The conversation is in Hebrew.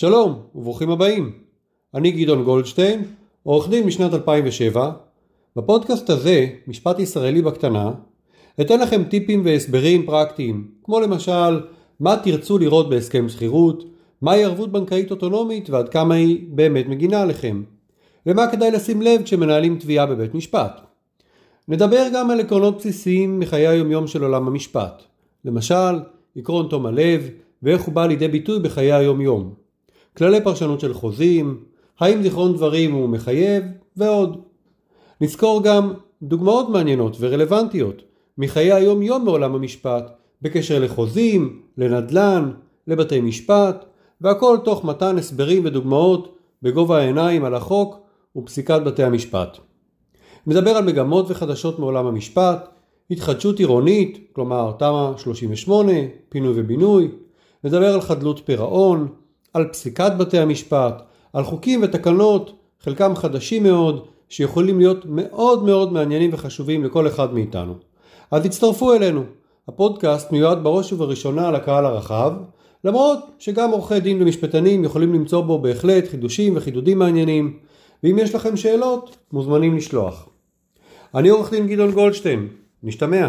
שלום וברוכים הבאים. אני גדעון גולדשטיין, עורך דין משנת 2007. בפודקאסט הזה, משפט ישראלי בקטנה, אתן לכם טיפים והסברים פרקטיים, כמו למשל, מה תרצו לראות בהסכם שכירות, מהי ערבות בנקאית אוטונומית ועד כמה היא באמת מגינה עליכם. למה כדאי לשים לב כשמנהלים תביעה בבית משפט. נדבר גם על עקרונות בסיסיים מחיי היומיום של עולם המשפט. למשל, עקרון תום הלב, ואיך הוא בא לידי ביטוי בחיי היום-יום. כללי פרשנות של חוזים, האם זיכרון דברים הוא מחייב, ועוד. נזכור גם דוגמאות מעניינות ורלוונטיות מחיי היום-יום מעולם המשפט, בקשר לחוזים, לנדל"ן, לבתי משפט, והכל תוך מתן הסברים ודוגמאות בגובה העיניים על החוק ופסיקת בתי המשפט. נדבר על מגמות וחדשות מעולם המשפט, התחדשות עירונית, כלומר תמ"א 38, פינוי ובינוי, נדבר על חדלות פירעון, על פסיקת בתי המשפט, על חוקים ותקנות, חלקם חדשים מאוד, שיכולים להיות מאוד מאוד מעניינים וחשובים לכל אחד מאיתנו. אז הצטרפו אלינו. הפודקאסט מיועד בראש ובראשונה לקהל הרחב, למרות שגם עורכי דין ומשפטנים יכולים למצוא בו בהחלט חידושים וחידודים מעניינים, ואם יש לכם שאלות, מוזמנים לשלוח. אני עורך דין גדעון גולדשטיין, נשתמע.